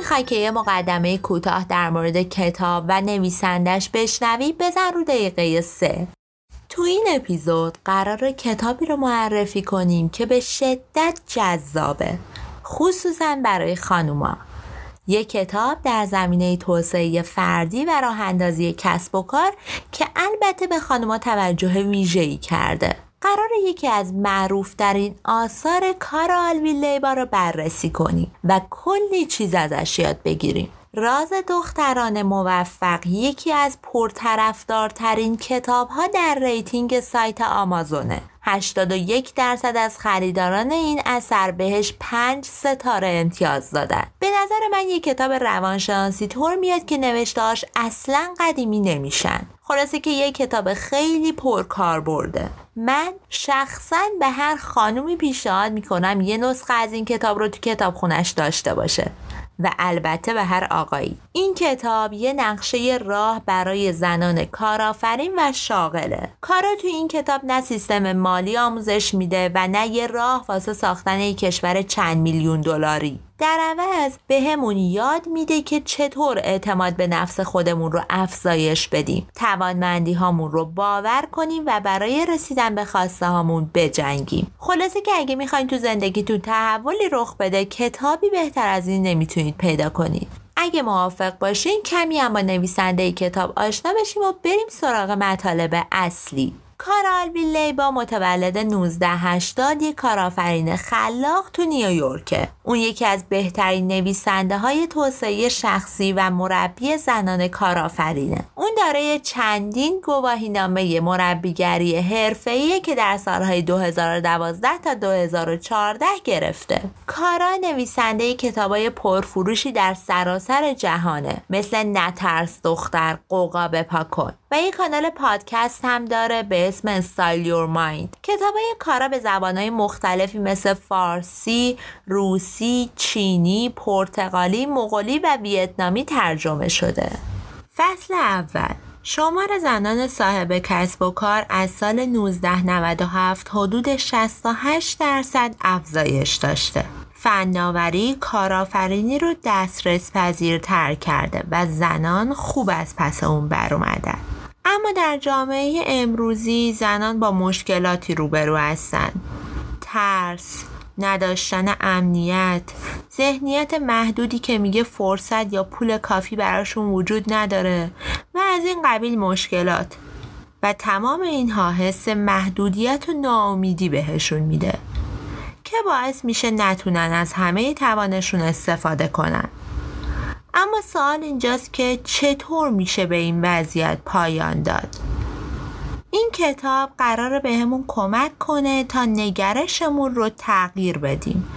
نمی‌خوای که یه مقدمه کوتاه در مورد کتاب و نویسندش بشنوی بزن رو دقیقه سه. تو این اپیزود قرار کتابی رو معرفی کنیم که به شدت جذابه خصوصا برای خانوما. یک کتاب در زمینه توسعه فردی و راه اندازی کسب و کار که البته به خانوما توجه ویژه‌ای کرده. قرار یکی از معروف‌ترین آثار کارا آلویل لیبا رو بررسی کنیم و کلی چیز ازش یاد بگیریم. راز دختران موفق یکی از پرطرفدارترین کتاب ها در rating سایت آمازونه. 81 درصد از خریداران این اثر بهش 5 ستاره امتیاز دادن. به نظر من یک کتاب روانشناسی طور میاد که نوشتهاش اصلا قدیمی نمیشن. خلاصه که یک کتاب خیلی پرکار برده من شخصا به هر خانومی پیشنهاد می‌کنم یه نسخه از این کتاب رو تو کتاب خونش داشته باشه. و البته به هر آقایی. این کتاب یه نقشه راه برای زنان کارآفرین و شاغله. کارا تو این کتاب نه سیستم مالی آموزش میده و نه یه راه واسه ساختن یک کشور چند میلیون دلاری. در عوض به همون یاد میده که چطور اعتماد به نفس خودمون رو افزایش بدیم. توانمندی هامون رو باور کنیم و برای رسیدن به خواسته هامون بجنگیم. خلاصه که اگه می‌خواین تو زندگیتون تحولی رخ بده کتابی بهتر از این نمی‌تونید پیدا کنید. اگه موافق باشین کمی اما نویسنده کتاب آشنا بشیم و بریم سراغ مطالب اصلی. کارال لیبا متولد 1980 یک کارآفرین خلاق تو نیویورکه. اون یکی از بهترین نویسنده های توسعه شخصی و مربی زنان کارآفرینه. اون دارای چندین گواهینامه مربیگری حرفه‌ایه که در سالهای 2012 تا 2014 گرفته. کارا نویسنده کتابای پرفروشی در سراسر جهانه مثل نترس دختر قوقا بپا کن و یک کانال پادکست هم داره به اسم استایل یور مایند کتابای کارا به زبانهای مختلفی مثل فارسی، روسی، چینی، پرتغالی، مغولی و ویتنامی ترجمه شده فصل اول شمار زنان صاحب کسب و کار از سال 1997 حدود 68 درصد افزایش داشته. فناوری کارآفرینی رو دسترس پذیرتر کرده و زنان خوب از پس اون بر اومدن. اما در جامعه امروزی زنان با مشکلاتی روبرو هستند ترس نداشتن امنیت ذهنیت محدودی که میگه فرصت یا پول کافی براشون وجود نداره و از این قبیل مشکلات. و تمام اینها حس محدودیت و ناامیدی بهشون میده که باعث میشه نتونن از همه توانشون استفاده کنن. اما سوال اینجاست که چطور میشه به این وضعیت پایان داد؟ این کتاب قراره بهمون کمک کنه تا نگرشمون رو تغییر بدیم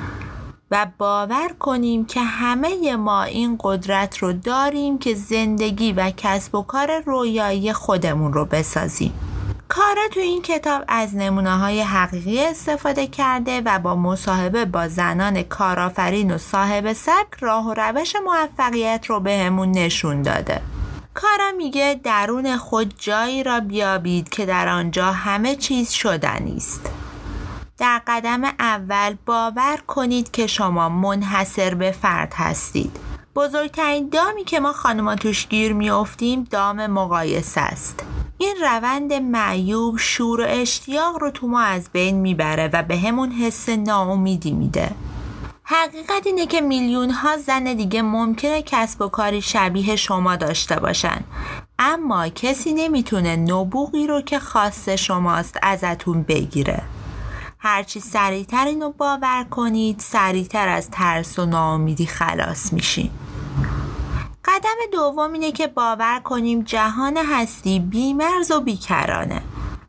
و باور کنیم که همه ما این قدرت رو داریم که زندگی و کسب و کار رویایی خودمون رو بسازیم. کارا تو این کتاب از نمونه های حقیقی استفاده کرده و با مصاحبه با زنان کارآفرین و صاحب سبک راه و روش موفقیت رو بهمون نشون داده. کارا میگه درون خود جایی را بیابید که در آنجا همه چیز شدنی است. در قدم اول باور کنید که شما منحصر به فرد هستید. بزرگترین دامی که ما خانما توش گیر میافتیم دام مقایسه است. این روند معیوب شور و اشتیاق رو تو ما از بین می‌بره و به همون حس ناامیدی میده. حقیقت اینه که میلیون ها زن دیگه ممکنه کسب و کاری شبیه شما داشته باشن. اما کسی نمی‌تونه نبوغی رو که خاص شماست ازتون بگیره. هرچی سریعتر اینو باور کنید سریعتر از ترس و ناامیدی خلاص میشین. قدم دوم اینه که باور کنیم جهان هستی بیمرز و بیکرانه.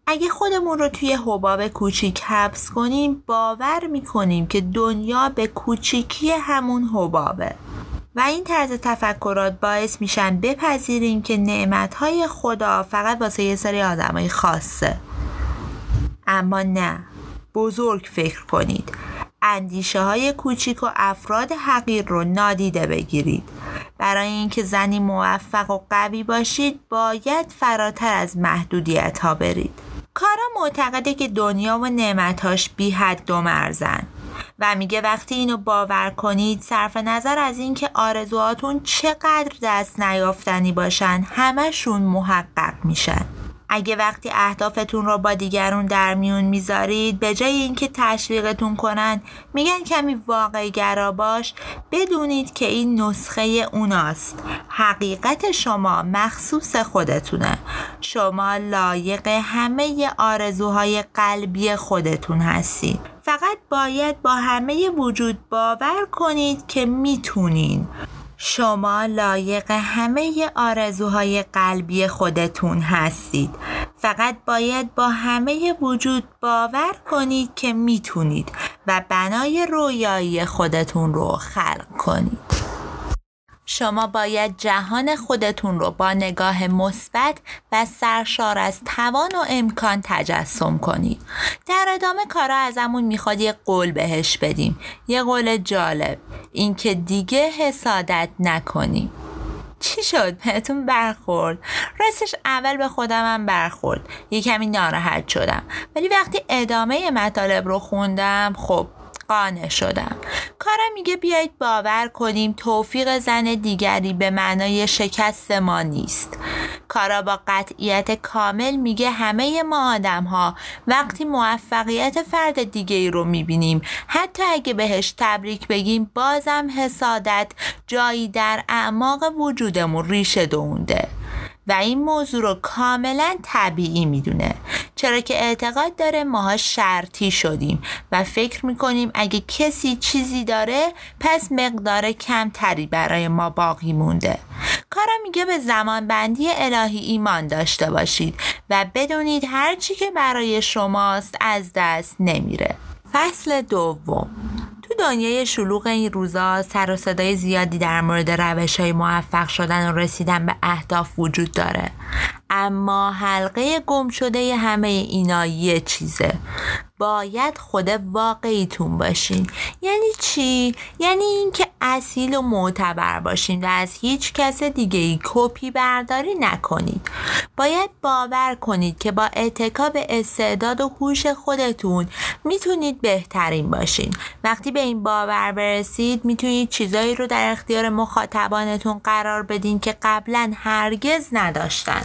اگه خودمون رو توی حباب کوچیک حبس کنیم باور می‌کنیم که دنیا به کوچیکی همون حبابه. و این طرز تفکرات باعث میشن بپذیریم که نعمتهای خدا فقط واسه یه سری آدمای خاصه. اما نه بزرگ فکر کنید. اندیشه های کوچیک و افراد حقیر رو نادیده بگیرید. برای اینکه زنی موفق و قوی باشید باید فراتر از محدودیت ها برید. کارا معتقده که دنیا و نعمتاش بی حد و مرزن. و میگه وقتی اینو باور کنید صرف نظر از اینکه آرزوهاتون چقدر دست نیافتنی باشن همشون محقق میشن. اگه وقتی اهدافتون رو با دیگرون در میون می‌ذارید به جای اینکه تشویقتون کنن میگن کمی واقعی گرا باش بدونید که این نسخه اوناست. حقیقت شما مخصوص خودتونه. شما لایق همه آرزوهای قلبی خودتون هستید فقط باید با همه وجود باور کنید که می‌تونین. شما لایق همه آرزوهای قلبی خودتون هستید. فقط باید با همه وجود باور کنید که می‌تونید و بنای رویایی خودتون رو خلق کنید. شما باید جهان خودتون رو با نگاه مثبت و سرشار از توان و امکان تجسم کنید. در ادامه کارا ازمون می‌خواد یه قول بهش بدیم. یه قول جالب. اینکه دیگه حسادت نکنیم. چی شد؟ بهتون برخورد. راستش اول به خودمم برخورد. یه کمی ناراحت شدم. ولی وقتی ادامه مطالب رو خوندم خب قانع شدم. کارم میگه بیایید باور کنیم توفیق زن دیگری به معنای شکست ما نیست. کارا با قطعیت کامل میگه همه ما آدم ها وقتی موفقیت فرد دیگه ای رو می‌بینیم حتی اگه بهش تبریک بگیم بازم حسادت جایی در اعماق وجودمون ریشه دونده و این موضوع رو کاملا طبیعی می‌دونه. چرا که اعتقاد داره ماها شرطی شدیم و فکر می‌کنیم اگه کسی چیزی داره پس مقدار کمتری برای ما باقی مونده. کارا میگه به زمان بندی الهی ایمان داشته باشید و بدونید هرچی که برای شماست از دست نمیره. فصل دوم. تو دنیای شلوغ این روزا سر و صدای زیادی در مورد روش های موفق شدن و رسیدن به اهداف وجود داره. اما حلقه گم شده همه اینا یه چیزه. باید خود واقعیتون باشین. یعنی چی؟ یعنی اینکه اصیل و معتبر باشین و از هیچ کس دیگه ای کپی برداری نکنید باید باور کنید که با اتکا به استعداد و هوش خودتون می‌تونید بهترین باشین. وقتی به این باور برسید می‌تونید چیزایی رو در اختیار مخاطبانتون قرار بدین که قبلا هرگز نداشتن.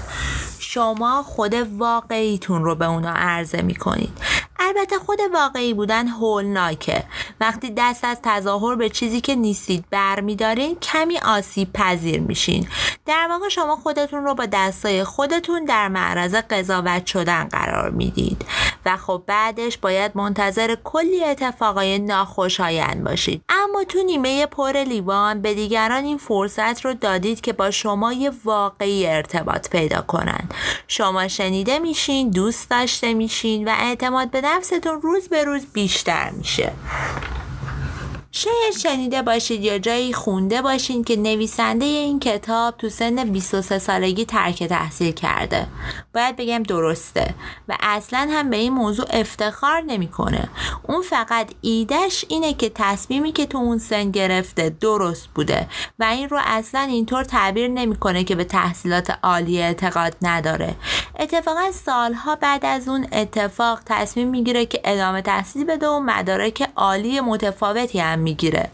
شما خود واقعیتون رو به اونا عرضه می کنید البته خود واقعی بودن هولناکه. وقتی دست از تظاهر به چیزی که نیستید برمیدارین کمی آسیب پذیر میشین. در واقع شما خودتون رو با دستای خودتون در معرض قضاوت شدن قرار می‌دید. و خب بعدش باید منتظر کلی اتفاقای ناخوشایند باشید. تو نیمه پر لیوان به دیگران این فرصت رو دادید که با شما یه واقعی ارتباط پیدا کنند شما شنیده میشین دوست داشته میشین و اعتماد به نفستون روز به روز بیشتر میشه. شاید شنیده باشید یا جایی خونده باشین که نویسنده این کتاب تو سن 23 سالگی ترک تحصیل کرده. باید بگم درسته و اصلا هم به این موضوع افتخار نمی‌کنه. اون فقط ایدهش اینه که تصمیمی که تو اون سن گرفته درست بوده و این رو اصلا اینطور تعبیر نمی‌کنه که به تحصیلات عالی اعتقاد نداره. اتفاقا سالها بعد از اون اتفاق تصمیم می‌گیره که ادامه تحصیل بده و مدارک عالی متفاوتی هم می‌گیره.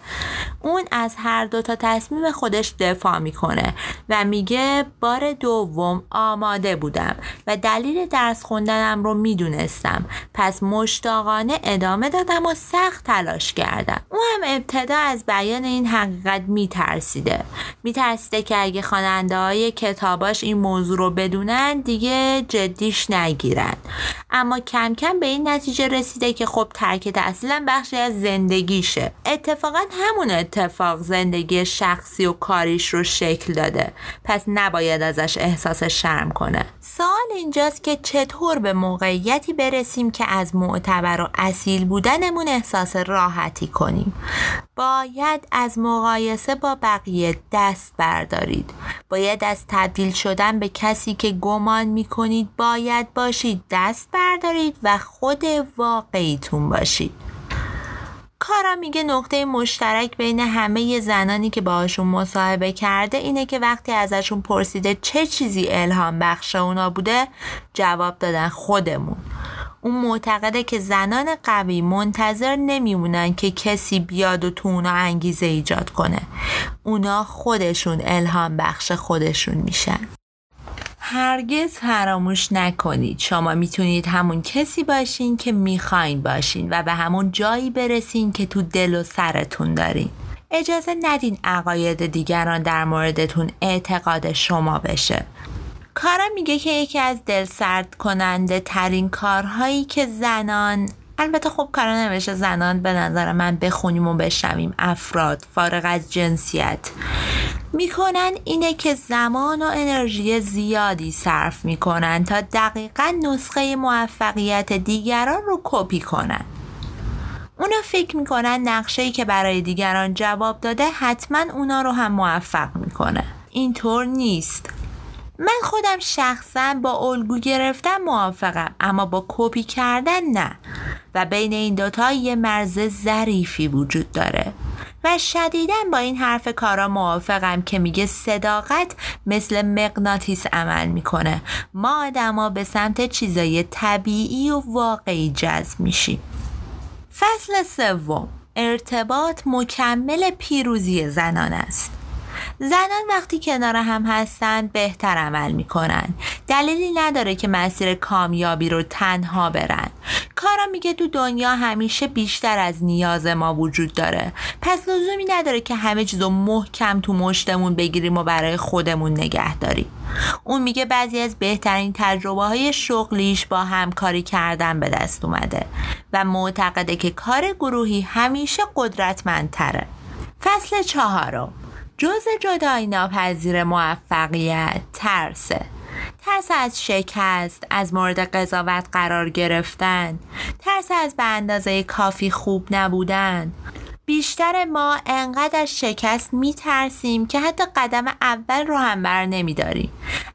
اون از هر دو تا تصمیم خودش دفاع می‌کنه و میگه بار دوم آماده بودم و دلیل درس خوندنم رو می‌دونستم. پس مشتاقانه ادامه دادم و سخت تلاش کردم. او هم ابتدا از بیان این حقیقت میترسیده. میترسیده که اگه خواننده های کتاباش این موضوع رو بدونن دیگه جدیش نگیرن. اما کم کم به این نتیجه رسیده که خب ترک تحصیلم بخشی از زندگیشه. اتفاقا همون اتفاق زندگی شخصی و کاریش رو شکل داده. پس نباید ازش احساس شرم کنه. سوال اینجاست که چطور به موقعیتی برسیم که از معتبر و اصیل بودنمون احساس راحتی کنیم؟ باید از مقایسه با بقیه دست بردارید. باید از تبدیل شدن به کسی که گمان می‌کنید باید باشید. دست بردارید و خود واقعیتون باشید. کارا میگه نقطه مشترک بین همه زنانی که باهاشون مصاحبه کرده اینه که وقتی ازشون پرسیده چه چیزی الهام بخش اونا بوده جواب دادن خودمون. اون معتقده که زنان قوی منتظر نمیمونن که کسی بیاد و تو اونا انگیزه ایجاد کنه. اونا خودشون الهام بخش خودشون میشن. هرگز فراموش نکنید. شما می‌تونید همون کسی باشین که می‌خواین باشین و به همون جایی برسین که تو دل و سرتون دارین. اجازه ندین عقاید دیگران در موردتون اعتقاد شما بشه. کارا میگه که یکی از دل سرد کننده ترین کارهایی که زنان البته خب کارا نمیشه زنان به نظر من بخونیم و بشنویم. افراد فارغ از جنسیت. می‌کنن اینه که زمان و انرژی زیادی صرف می‌کنن تا دقیقا نسخه موفقیت دیگران رو کپی کنن. اونا فکر می‌کنن نقشه که برای دیگران جواب داده حتما اونا رو هم موفق می‌کنه. اینطور نیست. من خودم شخصا با الگو گرفتن موافقم اما با کپی کردن نه. و بین این دوتا یه مرز ظریفی وجود داره. و شدیدا با این حرف کارا موافقم که میگه صداقت مثل مغناطیس عمل می‌کنه. ما آدما به سمت چیزای طبیعی و واقعی جذب میشیم. فصل سوم. ارتباط مکمل پیروزی زنان است. زنان وقتی کنار هم هستن بهتر عمل می‌کنن. دلیلی نداره که مسیر کامیابی رو تنها برن. کارا میگه تو دنیا همیشه بیشتر از نیاز ما وجود داره. پس لزومی نداره که همه چیزو محکم تو مشتمون بگیریم و برای خودمون نگه داریم. اون میگه بعضی از بهترین تجربه های شغلیش با همکاری کردن به دست اومده و معتقده که کار گروهی همیشه قدرتمندتره. فصل چهارم. جز جدایی ناپذیر موفقیت ترسه ترس از شکست از مورد قضاوت قرار گرفتن. ترس از به اندازه کافی خوب نبودن. بیشتر ما انقدر از شکست میترسیم که حتی قدم اول رو هم بر نمیداریم.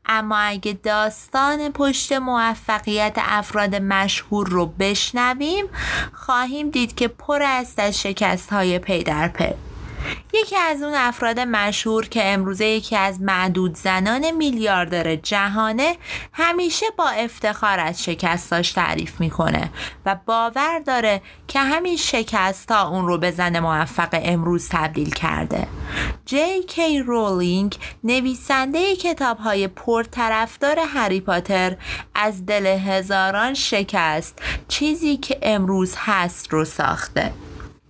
اما اگه داستان پشت موفقیت افراد مشهور رو بشنویم خواهیم دید که پر است از شکست های پی در پی. یکی از اون افراد مشهور که امروزه یکی از معدود زنان میلیاردر جهانه همیشه با افتخار از شکستاش تعریف می‌کنه و باور داره که همین شکست اون رو به زن موفق امروز تبدیل کرده. جی کی رولینگ نویسنده کتاب های پرطرفدار هری پاتر از دل هزاران شکست چیزی که امروز هست رو ساخته.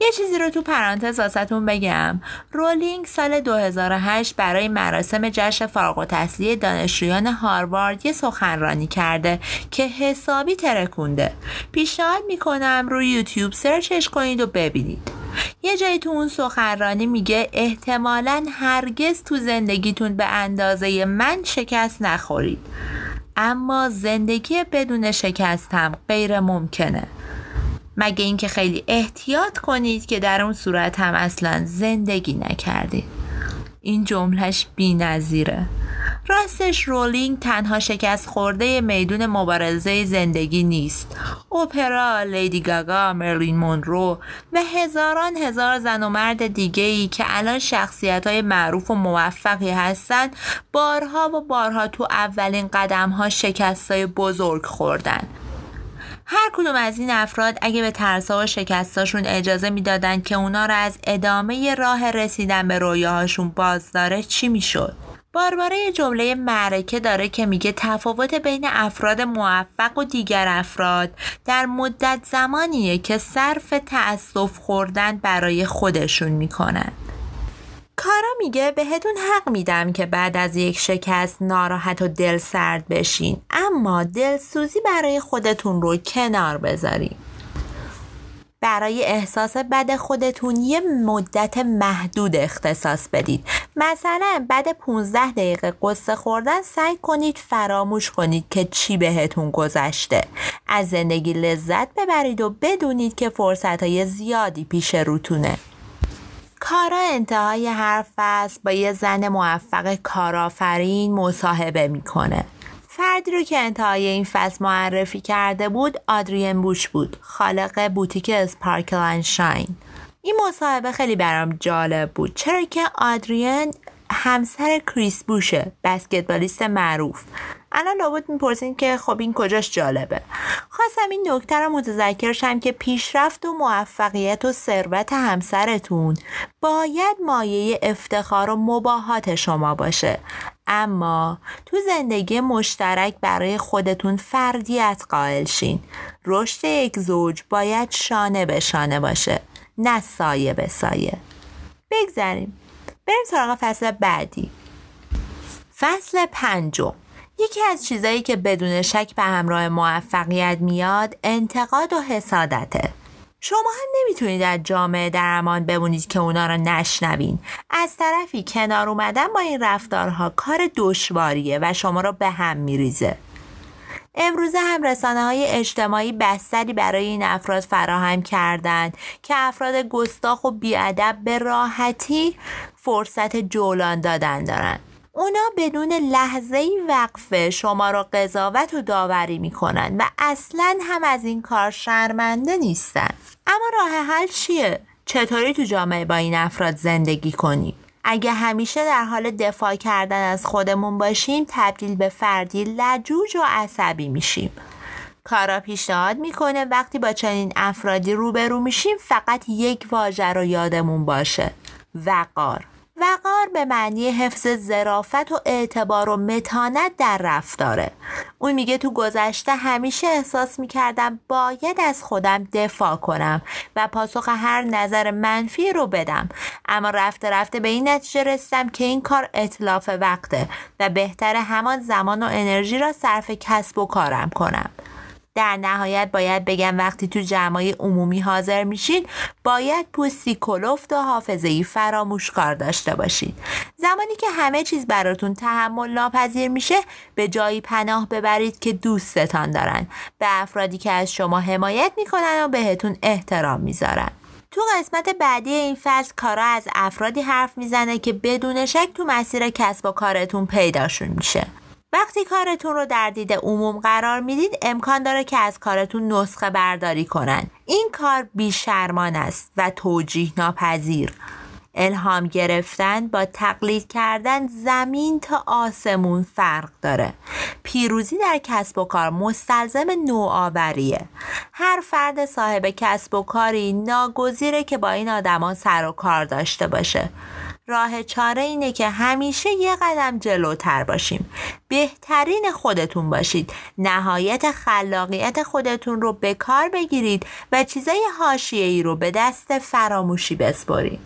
یه چیزی رو تو پرانتز واسهتون بگم. رولینگ سال 2008 برای مراسم جشن فارغ و تحصیلی دانشجویان هاروارد یه سخنرانی کرده که حسابی ترکونده. پیشنهاد می‌کنم رو یوتیوب سرچش کنید و ببینید. یه جایی تو اون سخنرانی میگه احتمالا هرگز تو زندگیتون به اندازه من شکست نخورید. اما زندگی بدون شکست هم غیر ممکنه. مگه اینکه خیلی احتیاط کنید که در اون صورت هم اصلا زندگی نکردید. این جملهش بی نظیره. راستش رولینگ تنها شکست خورده میدون مبارزه زندگی نیست. اپرا، لیدی گاگا، مرلین مونرو و هزاران هزار زن و مرد دیگه ای که الان شخصیت های معروف و موفقی هستن بارها و بارها تو اولین قدم ها شکست های بزرگ خوردن. هر کدوم از این افراد اگه به ترسا و شکستاشون اجازه می‌دادن که اونا رو از ادامه راه رسیدن به رویاهاشون باز داره چی می‌شد؟ بارباره جمله معرکه داره که میگه تفاوت بین افراد موفق و دیگر افراد در مدت زمانیه که صرف تأسف خوردن برای خودشون می‌کنن. کارا میگه بهتون حق میدم که بعد از یک شکست ناراحت و دل سرد بشین. اما دلسوزی برای خودتون رو کنار بذارین. برای احساس بد خودتون یه مدت محدود اختصاص بدید. مثلا بعد 15 دقیقه قصه خوردن سعی کنید فراموش کنید که چی بهتون گذشته. از زندگی لذت ببرید و بدونید که فرصت های زیادی پیش روتونه. کارا انتهای هر فصل با یه زن موفق کارآفرین مصاحبه می‌کنه. فردی رو که انتهای این فصل معرفی کرده بود آدریان بوش بود. خالق بوتیک اسپارکل شاین. این مصاحبه خیلی برام جالب بود. چرا که آدریان همسر کریس بوشه بسکتبالیست معروف. الان لابد می‌پرسین که خب این کجاش جالبه. خواستم این نکته رو متذکر که پیشرفت و موفقیت و ثروت همسرتون باید مایه افتخار و مباهات شما باشه. اما تو زندگی مشترک برای خودتون فردیت قائل شین. رشد یک زوج باید شانه به شانه باشه نه سایه به سایه. بگذاریم. بریم سراغ فصل بعدی. فصل پنجم. یکی از چیزایی که بدون شک به همراه موفقیت میاد انتقاد و حسادته. شما هم نمی‌تونید از جامعه در امان بمونید که اونا رو نشنوین. از طرفی کنار اومدن با این رفتارها کار دشواریه و شما رو به هم میریزه. امروزه هم رسانه های اجتماعی بستری برای این افراد فراهم کردند که افراد گستاخ و بیادب به راحتی فرصت جولان دادن دارند. اونا بدون لحظه ای وقفه شما را قضاوت و داوری می‌کنن و اصلا هم از این کار شرمنده نیستن اما راه حل چیه؟ چطوری تو جامعه با این افراد زندگی کنیم؟ اگه همیشه در حال دفاع کردن از خودمون باشیم تبدیل به فردی لجوج و عصبی میشیم کارا پیشنهاد می‌کنه وقتی با چنین افرادی روبرو میشیم فقط یک واژه رو یادمون باشه وقار وقار به معنی حفظ ظرافت و اعتبار و متانت در رفتاره. اون میگه تو گذشته همیشه احساس می‌کردم باید از خودم دفاع کنم و پاسخ هر نظر منفی رو بدم. اما رفته رفته به این نتیجه رسیدم که این کار اطلاف وقته و بهتر همان زمان و انرژی را صرف کسب و کارم کنم. در نهایت باید بگم وقتی تو جمعای عمومی حاضر میشین باید پوستی کلفت و حافظه فراموش کار داشته باشید زمانی که همه چیز براتون تحمل ناپذیر میشه به جایی پناه ببرید که دوستتان دارن به افرادی که از شما حمایت می‌کنن و بهتون احترام می‌ذارن. تو قسمت بعدی این فصل کارا از افرادی حرف می‌زنه که بدون شک تو مسیر کسب و کارتون پیداشون میشه. وقتی کارتون رو در دید عموم قرار می‌دید امکان داره که از کارتون نسخه برداری کنن. این کار بیشرمان است و توجیه ناپذیر. الهام گرفتن با تقلید کردن زمین تا آسمون فرق داره. پیروزی در کسب و کار مستلزم نوآوریه. هر فرد صاحب کسب و کاری ناگزیره که با این آدمان سر و کار داشته باشه. راه چاره اینه که همیشه یه قدم جلوتر باشیم. بهترین خودتون باشید. نهایت خلاقیت خودتون رو به کار بگیرید و چیزای ای رو به دست فراموشی بسپرید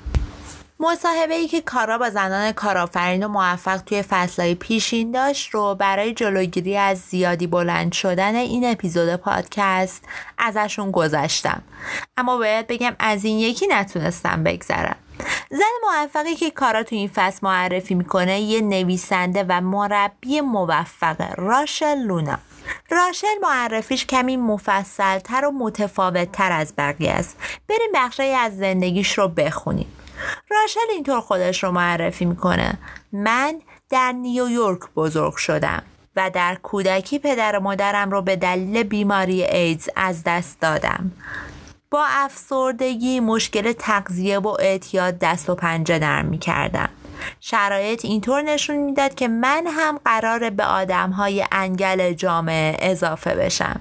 مصاحبه ای که کارا با زنان کارآفرین و موفق توی فصلهای پیشین داشت رو برای جلوگیری از زیادی بلند شدن این اپیزود پادکست ازشون گذشتم. اما باید بگم از این یکی نتونستم بگذرم. زن موفقی که کارا تو این فصل معرفی می‌کنه یه نویسنده و مربی موفقه راشل لونا. راشل معرفیش کمی مفصلتر و متفاوتتر از بقیه است. بریم بخشی از زندگیش رو بخونیم. راشل اینطور خودش رو معرفی می‌کنه. من در نیویورک بزرگ شدم و در کودکی پدر و مادرم رو به دلیل بیماری ایدز از دست دادم. با افسردگی مشکل تغذیه و اعتیاد دست و پنجه نرم می کردم. شرایط اینطور نشون می‌داد که من هم قرار به آدم های انگل جامعه اضافه بشم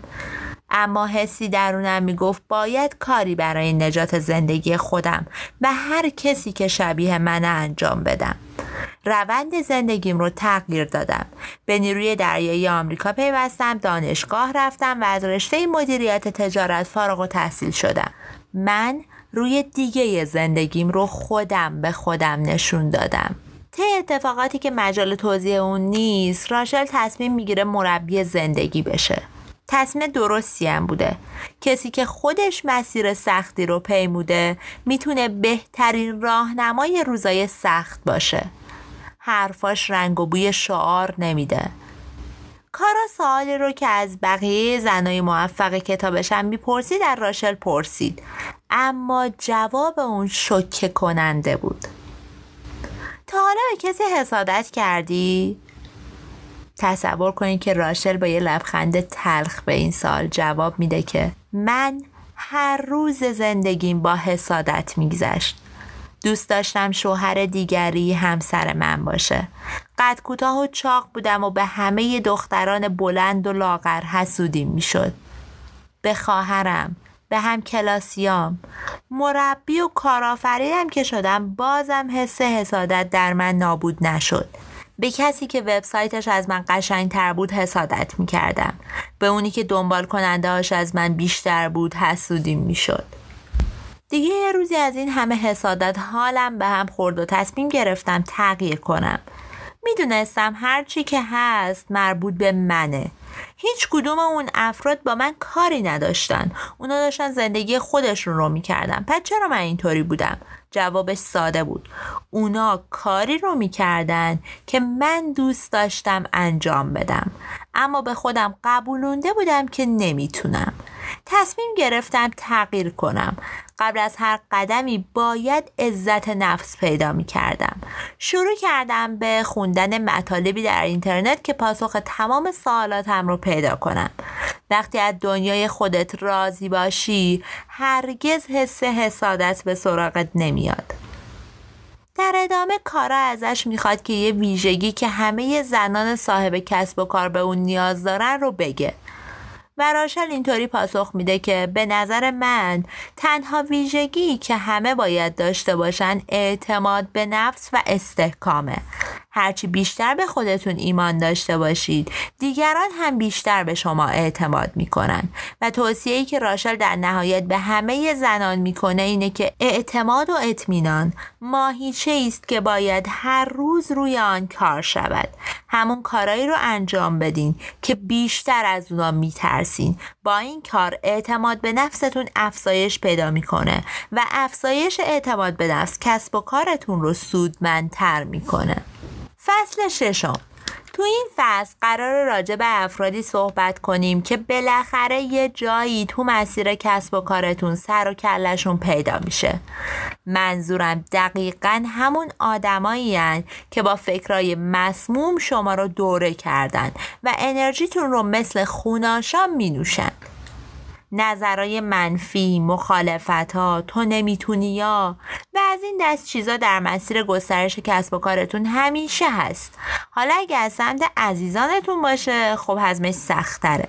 اما حسی درونم می‌گفت باید کاری برای نجات زندگی خودم و هر کسی که شبیه من انجام بدم. روند زندگیم رو تغییر دادم. به نیروی دریایی آمریکا پیوستم دانشگاه رفتم و از رشته مدیریت تجارت فارغ و تحصیل شدم. من روی دیگه زندگیم رو خودم به خودم نشون دادم. طی اتفاقاتی که مجال توضیح اون نیست راشل تصمیم می‌گیره مربی زندگی بشه. تصمیم درستی هم بوده. کسی که خودش مسیر سختی رو پیموده می‌تونه بهترین راهنمای روزای سخت باشه. حرفاش رنگ و بوی شعار نمیده. کارا سوالی رو که از بقیه زنای موفق کتابشم می‌پرسید در راشل پرسید. اما جواب اون شکه کننده بود. تا حالا به کسی حسادت کردی؟ تصور کنید که راشل با یه لبخند تلخ به این سال جواب میده که من هر روز زندگیم با حسادت میگذشت. دوست داشتم شوهر دیگری همسر من باشه. قد کوتاه و چاق بودم و به همه دختران بلند و لاغر حسودیم می‌شد. به خواهرم به هم کلاسیام. مربی و کارآفرینم که شدم بازم حس حسادت در من نابود نشد. به کسی که وبسایتش از من قشنگتر بود حسادت می کردم. به اونی که دنبال کننده هاش از من بیشتر بود حسودیم می شد. دیگه یه روزی از این همه حسادت حالم به هم خورد و تصمیم گرفتم تغییر کنم. می‌دونستم هرچی که هست مربوط به منه. هیچ کدوم اون افراد با من کاری نداشتن. اونا داشتن زندگی خودشون رو می‌کردن. پس چرا من اینطوری بودم؟ جوابش ساده بود. اونا کاری رو می‌کردن که من دوست داشتم انجام بدم. اما به خودم قبولونده بودم که نمی‌تونم. تصمیم گرفتم تغییر کنم قبل از هر قدمی باید عزت نفس پیدا می کردم. شروع کردم به خوندن مطالبی در اینترنت که پاسخ تمام سوالاتم رو پیدا کنم. وقتی از دنیای خودت راضی باشی هرگز حس حسادت به سراغت نمیاد. در ادامه کارا ازش می‌خواد که یه ویژگی که همه زنان صاحب کسب و کار به اون نیاز دارن رو بگه. راشل اینطوری پاسخ میده که به نظر من تنها ویژگی که همه باید داشته باشن اعتماد به نفس و استحکامه. هرچی بیشتر به خودتون ایمان داشته باشید دیگران هم بیشتر به شما اعتماد می‌کنن. و توصیه‌ای که راشل در نهایت به همه زنان می‌کنه اینه که اعتماد و اطمینان ماهیچه است که باید هر روز روی آن کار شود. همون کارایی رو انجام بدین که بیشتر از اونا میترسین. با این کار اعتماد به نفستون افزایش پیدا می‌کنه و افزایش اعتماد به نفس کسب و کارتون رو سودمندتر می‌کنه. فصل ششم. تو این فصل قرار راجع به افرادی صحبت کنیم که بالاخره یه جایی تو مسیر کسب و کارتون سر و کلشون پیدا میشه. منظورم دقیقا همون آدمایی که با فکرای مسموم شما رو دوره کردن و انرژیتون رو مثل خوناشام می نظرای منفی، مخالفت ها، تو نمی‌تونی یا و از این دست چیزا در مسیر گسترش کسب و کارتون همیشه هست. حالا اگه از سمت عزیزانتون باشه خب هضمش سختره.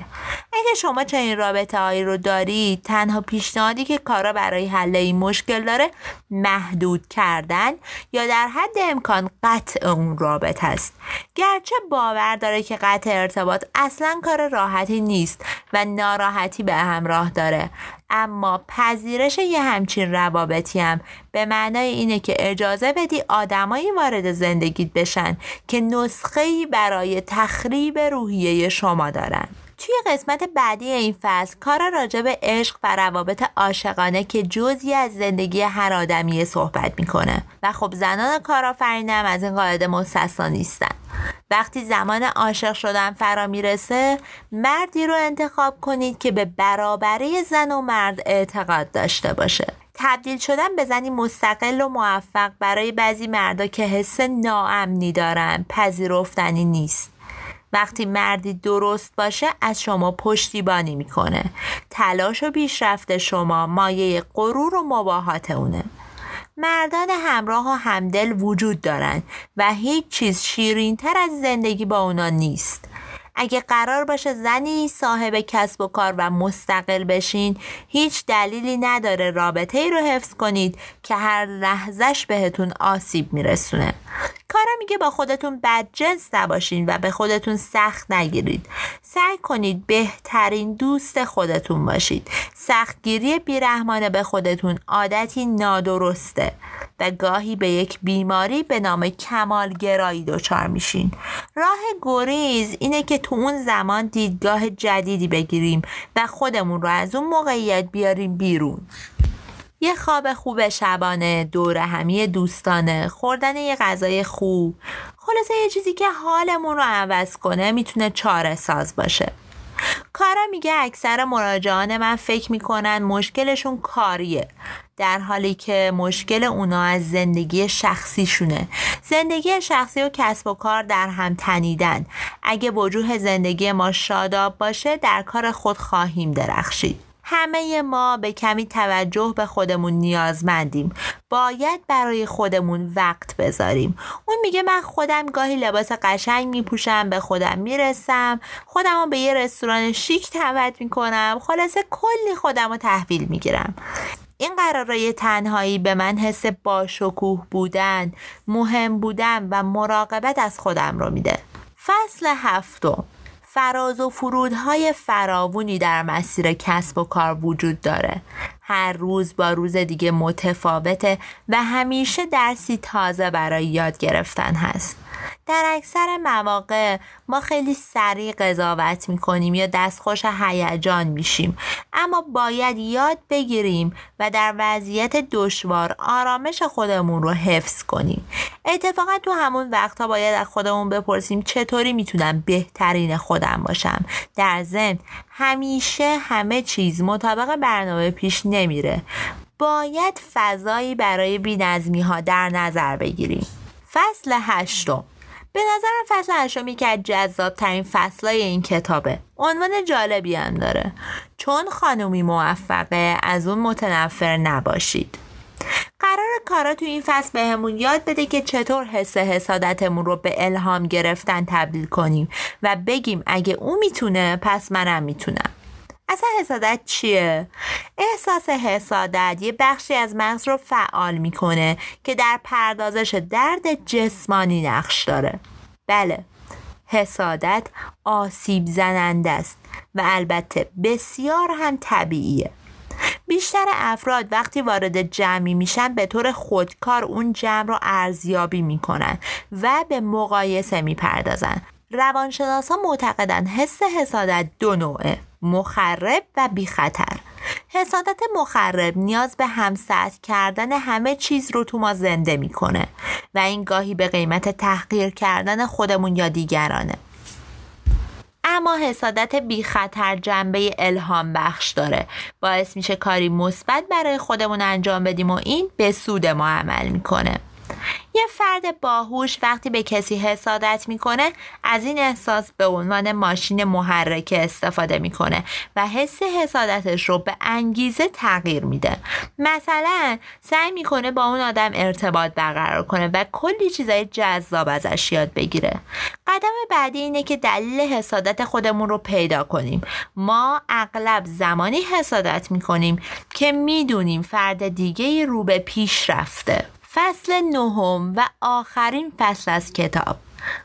اگه شما چنین رابطه هایی رو دارید تنها پیشنهادی که کارا برای حل این مشکل داره محدود کردن یا در حد امکان قطع اون رابطه است. گرچه باور داره که قطع ارتباط اصلا کار راحتی نیست و ناراحتی به همراه داره. اما پذیرش یه همچین روابطی هم به معنای اینه که اجازه بدی آدمایی وارد زندگیت بشن که نسخه برای تخریب روحیه شما دارن. توی قسمت بعدی این فصل کار راجع به عشق و روابط عاشقانه که جزی از زندگی هر آدمی صحبت می‌کنه. و خب زنان کارآفرینم از این قاعده مستثنا نیستن. وقتی زمان عاشق شدن فرا می‌رسه مردی رو انتخاب کنید که به برابری زن و مرد اعتقاد داشته باشه. تبدیل شدن به زنی مستقل و موفق برای بعضی مردا که حس ناامنی دارن پذیرفتنی نیست. وقتی مردی درست باشه از شما پشتیبانی می‌کنه. تلاش و پیشرفت شما مایه غرور و مباهات اونه. مردان همراه و همدل وجود دارند و هیچ چیز شیرین تر از زندگی با اونا نیست. اگه قرار باشه زنی صاحب کسب و کار و مستقل بشین هیچ دلیلی نداره رابطه ای رو حفظ کنید که هر لحظش بهتون آسیب میرسونه. کارا میگه با خودتون بدجنس نباشین و به خودتون سخت نگیرید. سعی کنید بهترین دوست خودتون باشید. سختگیری بیرحمانه به خودتون عادتی نادرسته و گاهی به یک بیماری به نام کمالگرایی دچار میشین. راه گریز اینه که تو اون زمان دیدگاه جدیدی بگیریم و خودمون رو از اون موقعیت بیاریم بیرون. یه خواب خوب شبانه دور همی دوستانه خوردن یه غذای خوب. خلاصه یه چیزی که حالمون رو عوض کنه می‌تونه چاره ساز باشه. کارا میگه اکثر مراجعان من فکر می‌کنن مشکلشون کاریه. در حالی که مشکل اونا از زندگی شخصیشونه. زندگی شخصی و کسب و کار در هم تنیدن. اگه وجوه زندگی ما شاداب باشه در کار خود خواهیم درخشید. همه ما به کمی توجه به خودمون نیازمندیم. باید برای خودمون وقت بذاریم. اون میگه من خودم گاهی لباس قشنگ میپوشم به خودم می‌رسم. خودم به یه رستوران شیک دعوت می‌کنم. خلاصه کلی خودم رو تحویل می‌گیرم. این قرارای تنهایی به من حس باشکوه بودن مهم بودن و مراقبت از خودم رو میده. فصل هفتم. فراز و فرودهای فراوونی در مسیر کسب و کار وجود داره. هر روز با روز دیگه متفاوته و همیشه درسی تازه برای یاد گرفتن هست. در اکثر مواقع ما خیلی سریع قضاوت می‌کنیم یا دستخوش هیجان میشیم. اما باید یاد بگیریم و در وضعیت دشوار آرامش خودمون رو حفظ کنیم. اتفاقا تو همون وقتها باید از خودمون بپرسیم چطوری می‌تونم بهترین خودم باشم. در ضمن همیشه همه چیز مطابق برنامه پیش نمیره. باید فضایی برای بینظمی ها در نظر بگیریم. فصل هشتم. به نظرم فصل هشتمی که از جذاب ترین فصلای این کتابه. عنوان جالبی هم داره. چون خانومی موفقه از اون متنفر نباشید. قرار کارا تو این فصل بهمون یاد بده که چطور حس حسادتمون رو به الهام گرفتن تبدیل کنیم و بگیم اگه او می‌تونه پس منم می‌تونم. اصلا حسادت چیه؟ احساس حسادت یه بخشی از مغز رو فعال می‌کنه که در پردازش درد جسمانی نقش داره. بله حسادت آسیب زننده است و البته بسیار هم طبیعیه. بیشتر افراد وقتی وارد جمعی میشن به طور خودکار اون جمع رو ارزیابی می‌کنن و به مقایسه می‌پردازن. روانشناسا معتقدن حس حسادت دو نوعه. مخرب و بی خطر حسادت مخرب نیاز به همسط کردن همه چیز رو تو ما زنده می‌کنه و این گاهی به قیمت تحقیر کردن خودمون یا دیگرانه. اما حسادت بی خطر جنبه الهام بخش داره. باعث میشه کاری مثبت برای خودمون انجام بدیم و این به سود ما عمل می‌کنه. یه فرد باهوش وقتی به کسی حسادت می‌کنه از این احساس به عنوان ماشین محرکه استفاده می‌کنه و حس حسادتش رو به انگیزه تغییر میده. مثلا سعی می‌کنه با اون آدم ارتباط برقرار کنه و کلی چیزای جذاب ازش یاد بگیره. قدم بعدی اینه که دلیل حسادت خودمون رو پیدا کنیم. ما اغلب زمانی حسادت می‌کنیم که می‌دونیم فرد دیگه رو به پیش رفته. فصل نهم و آخرین فصل از کتاب.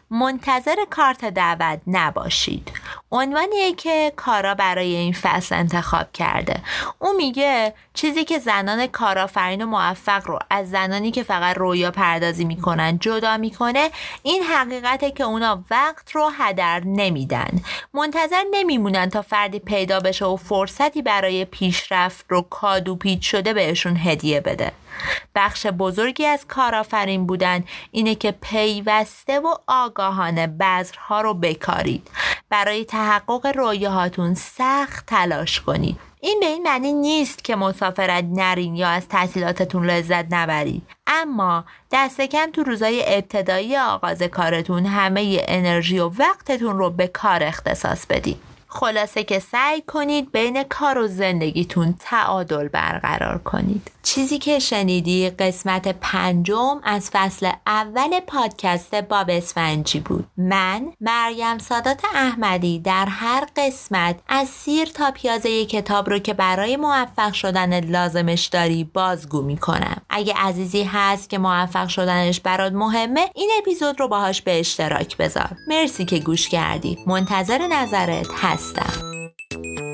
منتظر کارت دعوت نباشید. عنوانیه که کارا برای این فصل انتخاب کرده. او میگه چیزی که زنان کارآفرین و موفق رو از زنانی که فقط رویا پردازی می‌کنن جدا می‌کنه این حقیقته که اونا وقت رو هدر نمیدن. منتظر نمیمونن تا فردی پیدا بشه و فرصتی برای پیشرفت رو کادو پیچ شده بهشون هدیه بده. بخش بزرگی از کارآفرین بودن اینه که پیوسته و آگاهانه بذرها رو بکارید. برای تحقق رویاهاتون سخت تلاش کنید. این به این معنی نیست که مسافرت نرین یا از تحصیلاتتون لذت نبرید. اما دست کم تو روزای ابتدایی آغاز کارتون همه انرژی و وقتتون رو به کار اختصاص بدید. خلاصه که سعی کنید بین کار و زندگیتون تعادل برقرار کنید. چیزی که شنیدی قسمت پنجم از فصل اول پادکست باب اسفنجی بود. من مریم سادات احمدی در هر قسمت از سیر تا پیازه کتاب رو که برای موفق شدن لازمش داری بازگو می‌کنم. اگه عزیزی هست که موفق شدنش برات مهمه این اپیزود رو باهاش به اشتراک بذار. مرسی که گوش کردی. منتظر نظرت した。